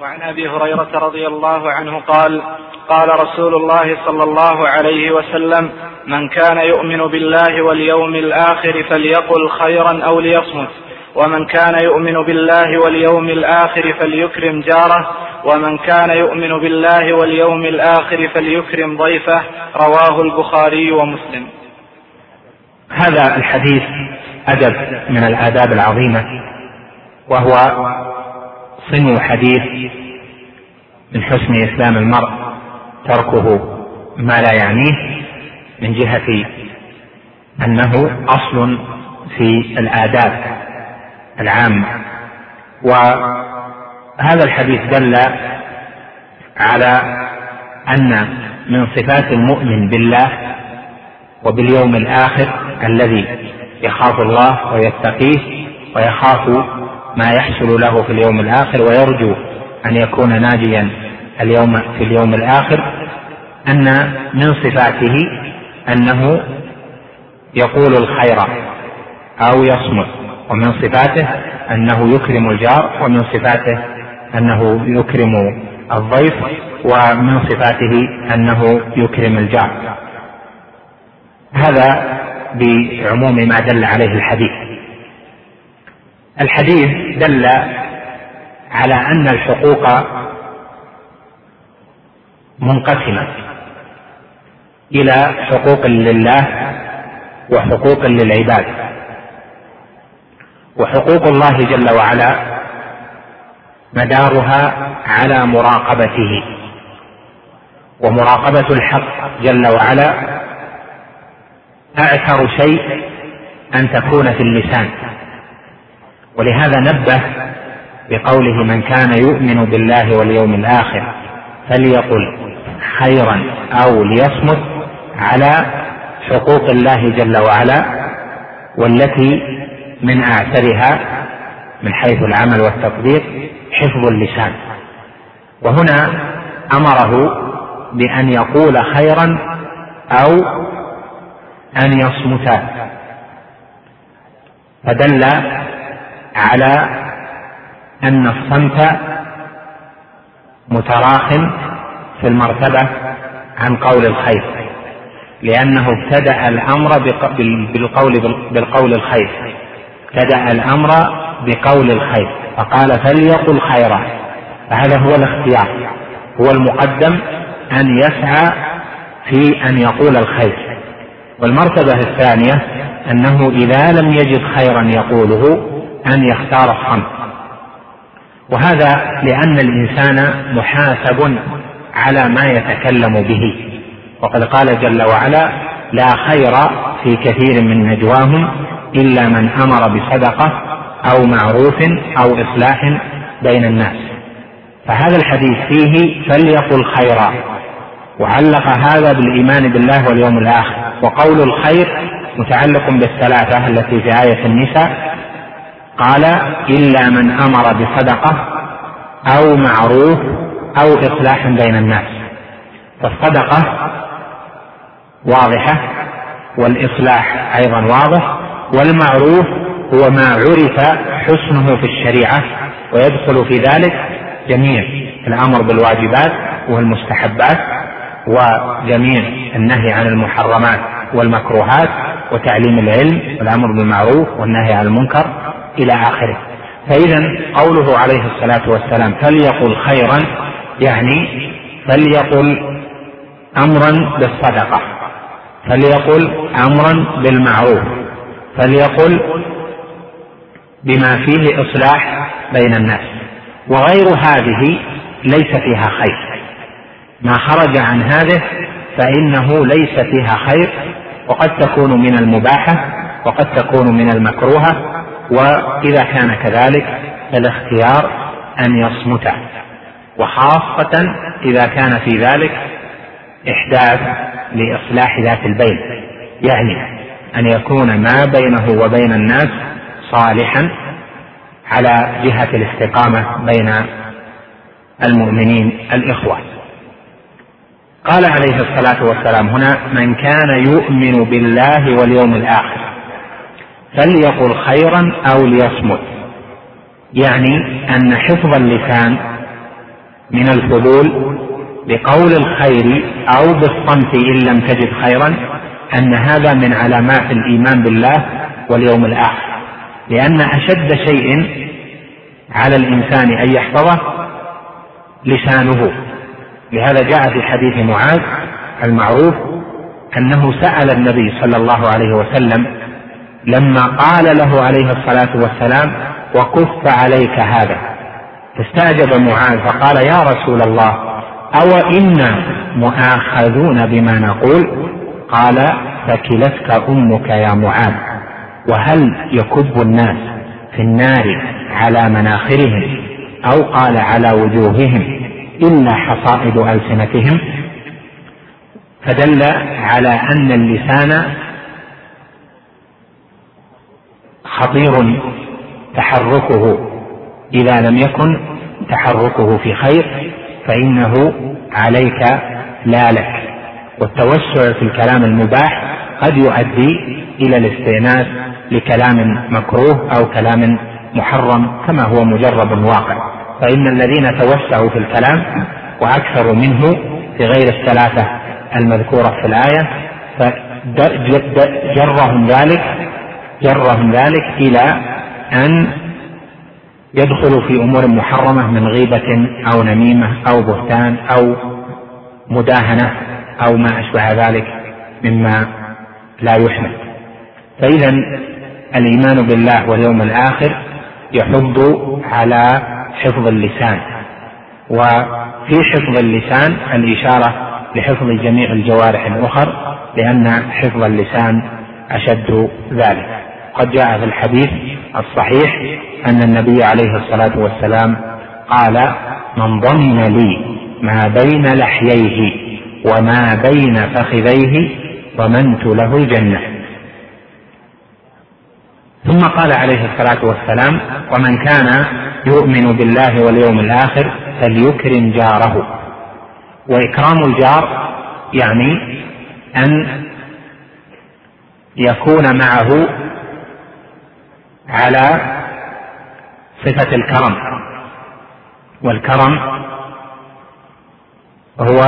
وعن أبي هريرة رضي الله عنه قال قال رسول الله صلى الله عليه وسلم من كان يؤمن بالله واليوم الآخر فليقل خيرا أو ليصمت ومن كان يؤمن بالله واليوم الآخر فليكرم جاره ومن كان يؤمن بالله واليوم الآخر فليكرم ضيفه. رواه البخاري ومسلم. هذا الحديث أدب من الآداب العظيمة وهو صنو حديث من حسن إسلام المرء تركه ما لا يعنيه من جهة أنه أصل في الآداب العامه وهذا الحديث دل على أن من صفات المؤمن بالله وباليوم الآخر الذي يخاف الله ويتقيه ويخاف ما يحصل له في اليوم الآخر ويرجو أن يكون ناجيا اليوم في اليوم الآخر أن من صفاته أنه يقول الخير أو يصمت ومن صفاته أنه يكرم الجار ومن صفاته أنه يكرم الضيف ومن صفاته أنه يكرم الجار. هذا بعموم ما دل عليه الحديث. الحديث دل على أن الحقوق منقسمة إلى حقوق لله وحقوق للعباد. وحقوق الله جل وعلا مدارها على مراقبته. ومراقبة الحق جل وعلا أعثر شيء أن تكون في اللسان. ولهذا نبه بقوله من كان يؤمن بالله واليوم الآخر فليقل خيرا أو ليصمت على حقوق الله جل وعلا والتي من اعثرها من حيث العمل والتطبيق حفظ اللسان. وهنا أمره بأن يقول خيرا أو أن يصمت. فدل على أن الصمت متراخ في المرتبة عن قول الخير لأنه ابتدأ الأمر بالقول بالقول الخير ابتدأ الأمر بقول الخير فقال فليقل خيرا فهذا هو الاختيار هو المقدم أن يسعى في أن يقول الخير. والمرتبة الثانية أنه إذا لم يجد خيرا يقوله أن يختار الصمت. وهذا لأن الإنسان محاسب على ما يتكلم به. وقد قال جل وعلا لا خير في كثير من نجواهم إلا من أمر بصدقة أو معروف أو إصلاح بين الناس. فهذا الحديث فيه فليقل خيرا. وعلق هذا بالإيمان بالله واليوم الآخر. وقول الخير متعلق بالثلاثة التي في آية النساء قال إلا من أمر بصدقة أو معروف أو إصلاح بين الناس. فالصدقة واضحة والإصلاح أيضا واضح والمعروف هو ما عرف حسنه في الشريعة ويدخل في ذلك جميع الأمر بالواجبات والمستحبات وجميع النهي عن المحرمات والمكروهات وتعليم العلم والأمر بالمعروف والنهي عن المنكر إلى آخره. فاذا قوله عليه الصلاة والسلام فليقل خيرا يعني فليقل امرا بالصدقة فليقل امرا بالمعروف فليقل بما فيه إصلاح بين الناس. وغير هذه ليس فيها خير. ما خرج عن هذه فإنه ليس فيها خير وقد تكون من المباحة وقد تكون من المكروهة وإذا كان كذلك فالاختيار أن يصمت. وخاصة إذا كان في ذلك إحداث لإصلاح ذات البين يعني أن يكون ما بينه وبين الناس صالحا على جهة الاستقامة بين المؤمنين الإخوة. قال عليه الصلاة والسلام هنا من كان يؤمن بالله واليوم الآخر فليقل خيرا أو ليصمت. يعني أن حفظ اللسان من الفضول بقول الخير أو بالصمت إن لم تجد خيرا أن هذا من علامات الإيمان بالله واليوم الآخر. لأن أشد شيء على الإنسان أن يحفظه لسانه. لهذا جاء في حديث معاذ المعروف أنه سأل النبي صلى الله عليه وسلم لما قال له عليه الصلاة والسلام وكف عليك هذا. فاستعجب معاذ فقال يا رسول الله أو أنا مؤاخذون بما نقول؟ قال فكلتك أمك يا معاذ وهل يكب الناس في النار على مناخرهم أو قال على وجوههم الا حصائد ألسنتهم؟ فدل على أن اللسان خطير تحركه. إذا لم يكن تحركه في خير فإنه عليك لا لك. والتوسع في الكلام المباح قد يؤدي إلى الاستئناس لكلام مكروه أو كلام محرم كما هو مجرب واقع. فإن الذين توسعوا في الكلام واكثروا منه في غير الثلاثة المذكورة في الآية فجرهم ذلك جرهم ذلك إلى أن يدخلوا في أمور محرمة من غيبة أو نميمة أو بهتان أو مداهنة أو ما أشبه ذلك مما لا يحمد. فاذا الإيمان بالله واليوم الآخر يحض على حفظ اللسان وفي حفظ اللسان الإشارة لحفظ جميع الجوارح الأخر لأن حفظ اللسان أشد ذلك. قد جاء في الحديث الصحيح أن النبي عليه الصلاة والسلام قال من ضمن لي ما بين لحييه وما بين فخذيه ضمنت له الجنة. ثم قال عليه الصلاة والسلام ومن كان يؤمن بالله واليوم الآخر فليكرم جاره. وإكرام الجار يعني أن يكون معه على صفة الكرم. والكرم هو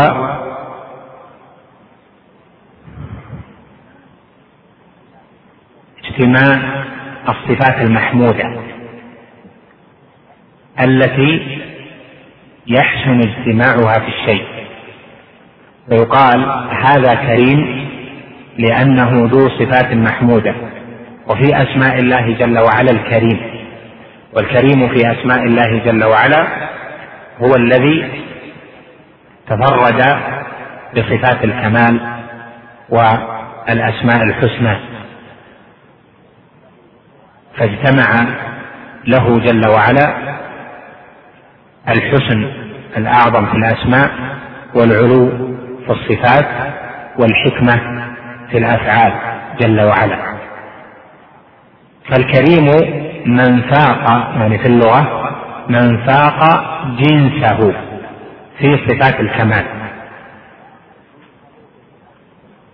اجتماع الصفات المحمودة التي يحسن اجتماعها في الشيء. ويقال هذا كريم لأنه ذو صفات محمودة. وفي أسماء الله جل وعلا الكريم. والكريم في أسماء الله جل وعلا هو الذي تفرد بصفات الكمال والأسماء الحسنى. فاجتمع له جل وعلا الحسن الأعظم في الأسماء والعلو في الصفات والحكمة في الأفعال جل وعلا. فالكريم من فاق يعني في اللغة من فاق جنسه في صفات الكمال.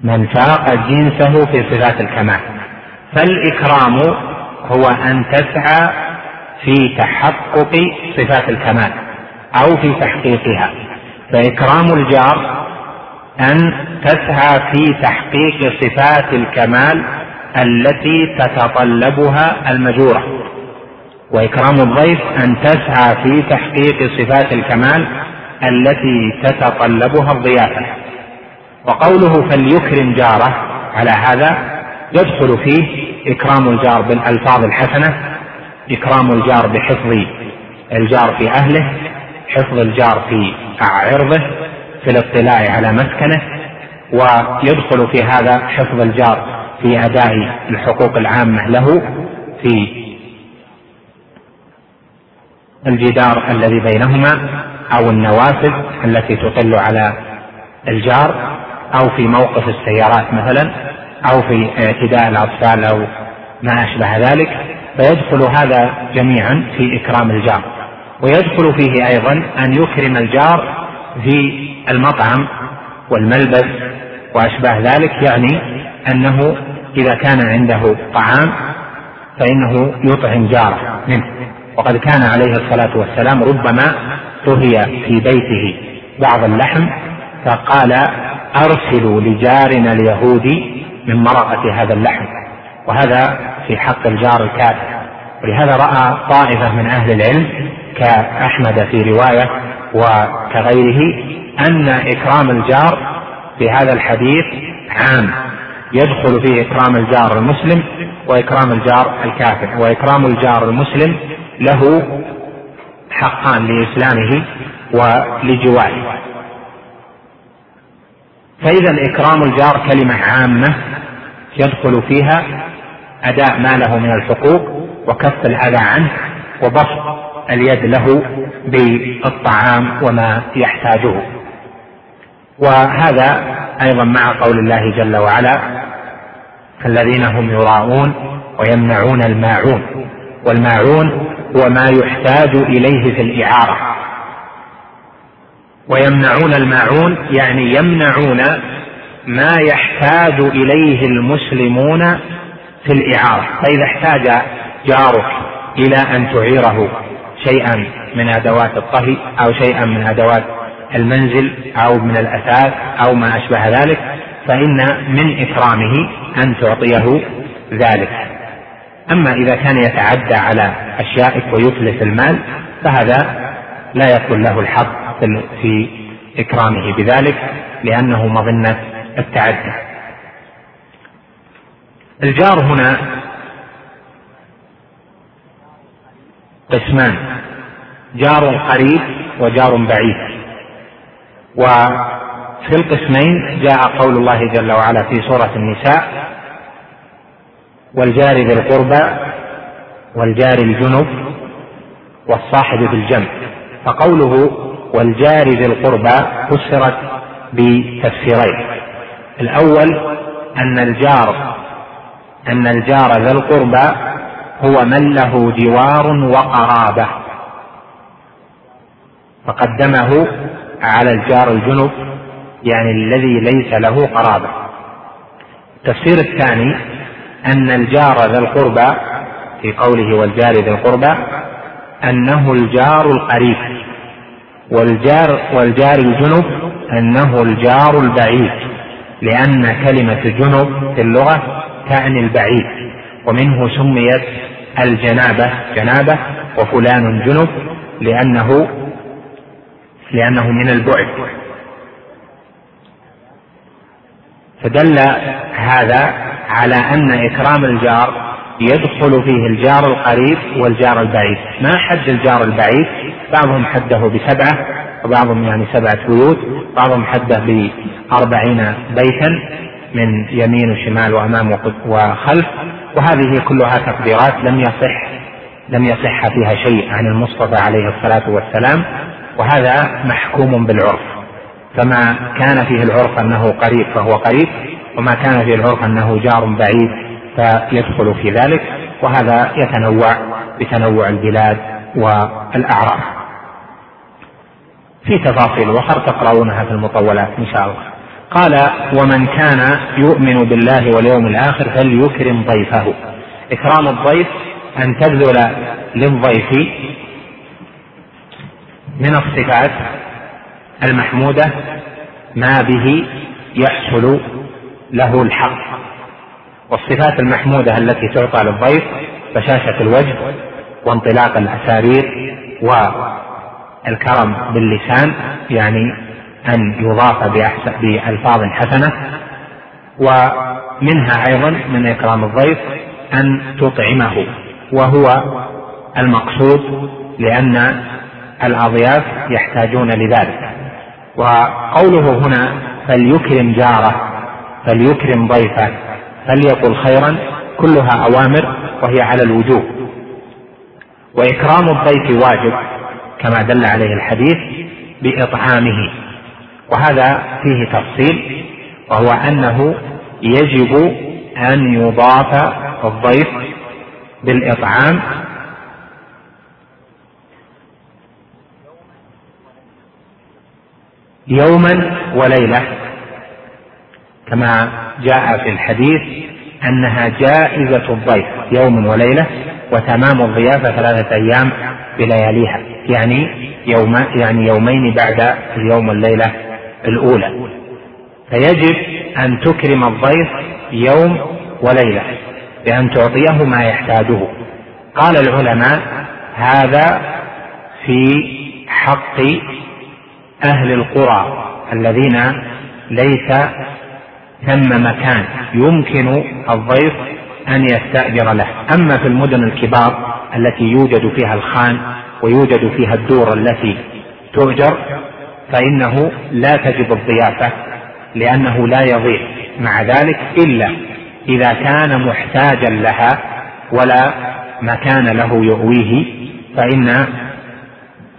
من فاق جنسه في صفات الكمال. فالإكرام هو أن تسعى في تحقق صفات الكمال أو في تحقيقها. فإكرام الجار أن تسعى في تحقيق صفات الكمال التي تتطلبها المجورة. وإكرام الضيف أن تسعى في تحقيق صفات الكمال التي تتطلبها الضيافة. وقوله فليكرم جاره على هذا يدخل فيه إكرام الجار بالألفاظ الحسنة إكرام الجار بحفظ الجار في أهله حفظ الجار في عرضه في الاطلاع على مسكنه ويدخل في هذا حفظ الجار في أداء الحقوق العامة له في الجدار الذي بينهما أو النوافذ التي تطل على الجار أو في موقف السيارات مثلا أو في اعتداء الأطفال أو ما أشبه ذلك فيدخل هذا جميعا في إكرام الجار. ويدخل فيه أيضا أن يكرم الجار في المطعم والملبس وأشباه ذلك يعني أنه إذا كان عنده طعام فإنه يطعم جاره منه. وقد كان عليه الصلاة والسلام ربما طهي في بيته بعض اللحم فقال أرسلوا لجارنا اليهودي من مرقة هذا اللحم. وهذا في حق الجار الكافر. ولهذا رأى طائفة من أهل العلم كأحمد في رواية وكغيره أن إكرام الجار في هذا الحديث عام. يدخل فيه إكرام الجار المسلم وإكرام الجار الكافر وإكرام الجار المسلم له حقان لإسلامه ولجواره. فإذا إكرام الجار كلمة عامة يدخل فيها أداء ما له من الحقوق وكف الأذى عنه وبسط اليد له بالطعام وما يحتاجه. وهذا أيضا مع قول الله جل وعلا الذين هم يراءون ويمنعون الماعون. والماعون هو ما يحتاج إليه في الإعارة. ويمنعون الماعون يعني يمنعون ما يحتاج إليه المسلمون في الإعارة. فإذا احتاج جارك إلى أن تعيره شيئا من أدوات الطهي أو شيئا من أدوات المنزل أو من الأثاث أو ما أشبه ذلك فإن من إكرامه أن تعطيه ذلك. أما إذا كان يتعدى على أشيائك ويتلف المال فهذا لا يكون له الحق في إكرامه بذلك لأنه مظنة التعدي. الجار هنا قسمان جار قريب وجار بعيد. وفي القسمين جاء قول الله جل وعلا في سورة النساء والجار ذي القربى والجار الجنب والصاحب بالجنب فقوله والجار ذي القربى فسرت بتفسيرين. الأول أن الجار أن الجار ذا القربى هو من له جوار وقرابة. فقدمه على الجار الجنب يعني الذي ليس له قرابة. التفسير الثاني أن الجار ذا القربى في قوله والجار ذي القربى أنه الجار القريب والجار والجار الجنب أنه الجار البعيد لأن كلمة جنب في اللغة تعني البعيد ومنه سميت الجنابة جنابة وفلان جنب لأنه لأنه من البعد. فدل هذا على أن إكرام الجار يدخل فيه الجار القريب والجار البعيد. ما حد الجار البعيد؟ بعضهم حده بسبعة وبعضهم يعني سبعة بيوت بعضهم حده بأربعين بيتا من يمين وشمال وأمام وخلف. وهذه كلها تقديرات لم يصح لم يصح فيها شيء عن المصطفى عليه الصلاة والسلام وهذا محكوم بالعرف. فما كان فيه العرف أنه قريب فهو قريب وما كان فيه العرف أنه جار بعيد فيدخل في ذلك وهذا يتنوع بتنوع البلاد والأعراف. في تفاصيل أخرى تقرؤونها في المطولات إن شاء الله. قال ومن كان يؤمن بالله واليوم الآخر فليكرم ضيفه. إكرام الضيف أن تبذل للضيف من الصفات المحمودة ما به يحصل له الحق. والصفات المحمودة التي تعطى للضيف بشاشة الوجه وانطلاق الأسارير والكرم باللسان يعني أن يضاف بألفاظ حسنة. ومنها أيضا من إكرام الضيف أن تطعمه وهو المقصود لأن الأضياف يحتاجون لذلك. وقوله هنا فليكرم جاره فليكرم ضيفه فليقل خيرا كلها أوامر وهي على الوجوب. وإكرام الضيف واجب كما دل عليه الحديث بإطعامه. وهذا فيه تفصيل وهو أنه يجب أن يضاف الضيف بالإطعام يوما وليلة. كما جاء في الحديث أنها جائزة الضيف يوم وليلة وتمام الضيافة ثلاثة أيام بلياليها يعني يوم يعني يومين بعد اليوم والليلة الأولى. فيجب أن تكرم الضيف يوم وليلة بأن تعطيه ما يحتاجه. قال العلماء هذا في حق أهل القرى الذين ليس ثم مكان يمكن الضيف أن يستأجر له. أما في المدن الكبار التي يوجد فيها الخان ويوجد فيها الدور التي تؤجر فإنه لا تجب الضيافة لأنه لا يضيع مع ذلك إلا إذا كان محتاجا لها ولا مكان له يؤويه فإن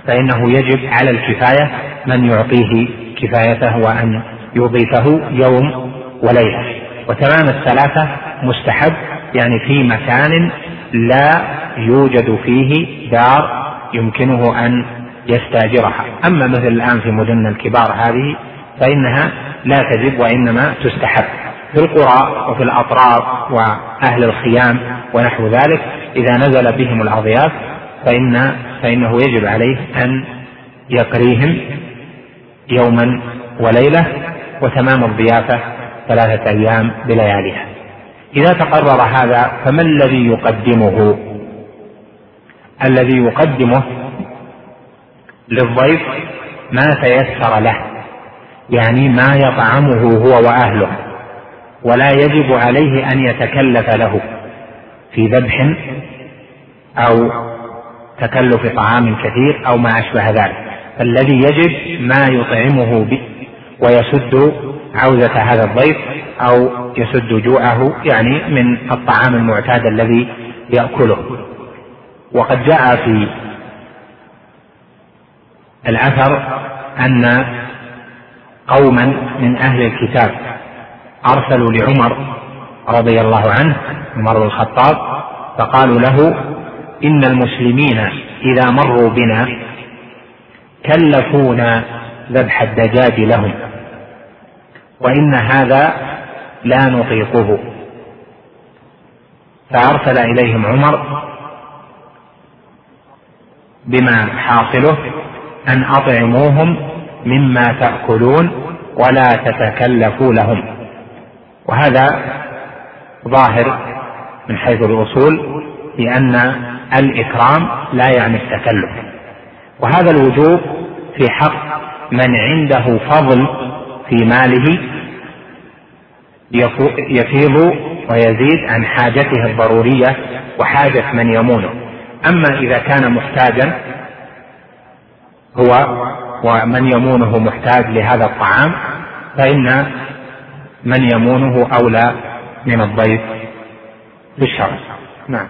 فإنه يجب على الكفاية من يعطيه كفايته وأن يضيفه يوم وليلة. وتمام الثلاثة مستحب يعني في مكان لا يوجد فيه دار يمكنه أن يستاجرها. أما مثل الآن في مدن الكبار هذه فإنها لا تجب وإنما تستحب. في القرى وفي الأطراف وأهل الخيام ونحو ذلك إذا نزل بهم الأضياف فإن فإنه يجب عليه أن يقريهم يوما وليلة وتمام الضيافة ثلاثة أيام بلياليها. إذا تقرر هذا فما الذي يقدمه؟ الذي يقدمه للضيف ما تيسر له يعني ما يطعمه هو وأهله ولا يجب عليه أن يتكلف له في ذبح أو تكلف طعام كثير أو ما أشبه ذلك. فالذي يجب ما يطعمه به ويسد عوزة هذا الضيف أو يسد جوعه يعني من الطعام المعتاد الذي يأكله. وقد جاء في الأثر أن قوما من أهل الكتاب أرسلوا لعمر رضي الله عنه عمر بن الخطاب فقالوا له إن المسلمين إذا مروا بنا كلفونا ذبح الدجاج لهم. وإن هذا لا نطيقه. فأرسل إليهم عمر بما حاصله أن أطعموهم مما تأكلون ولا تتكلفوا لهم. وهذا ظاهر من حيث الأصول بأن الإكرام لا يعني التكلف. وهذا الوجوب في حق من عنده فضل في ماله يفيض ويزيد عن حاجته الضرورية وحاجة من يمونه. أما إذا كان محتاجا هو ومن يمونه محتاج لهذا الطعام فإن من يمونه أولى من الضيف بالشرع. نعم.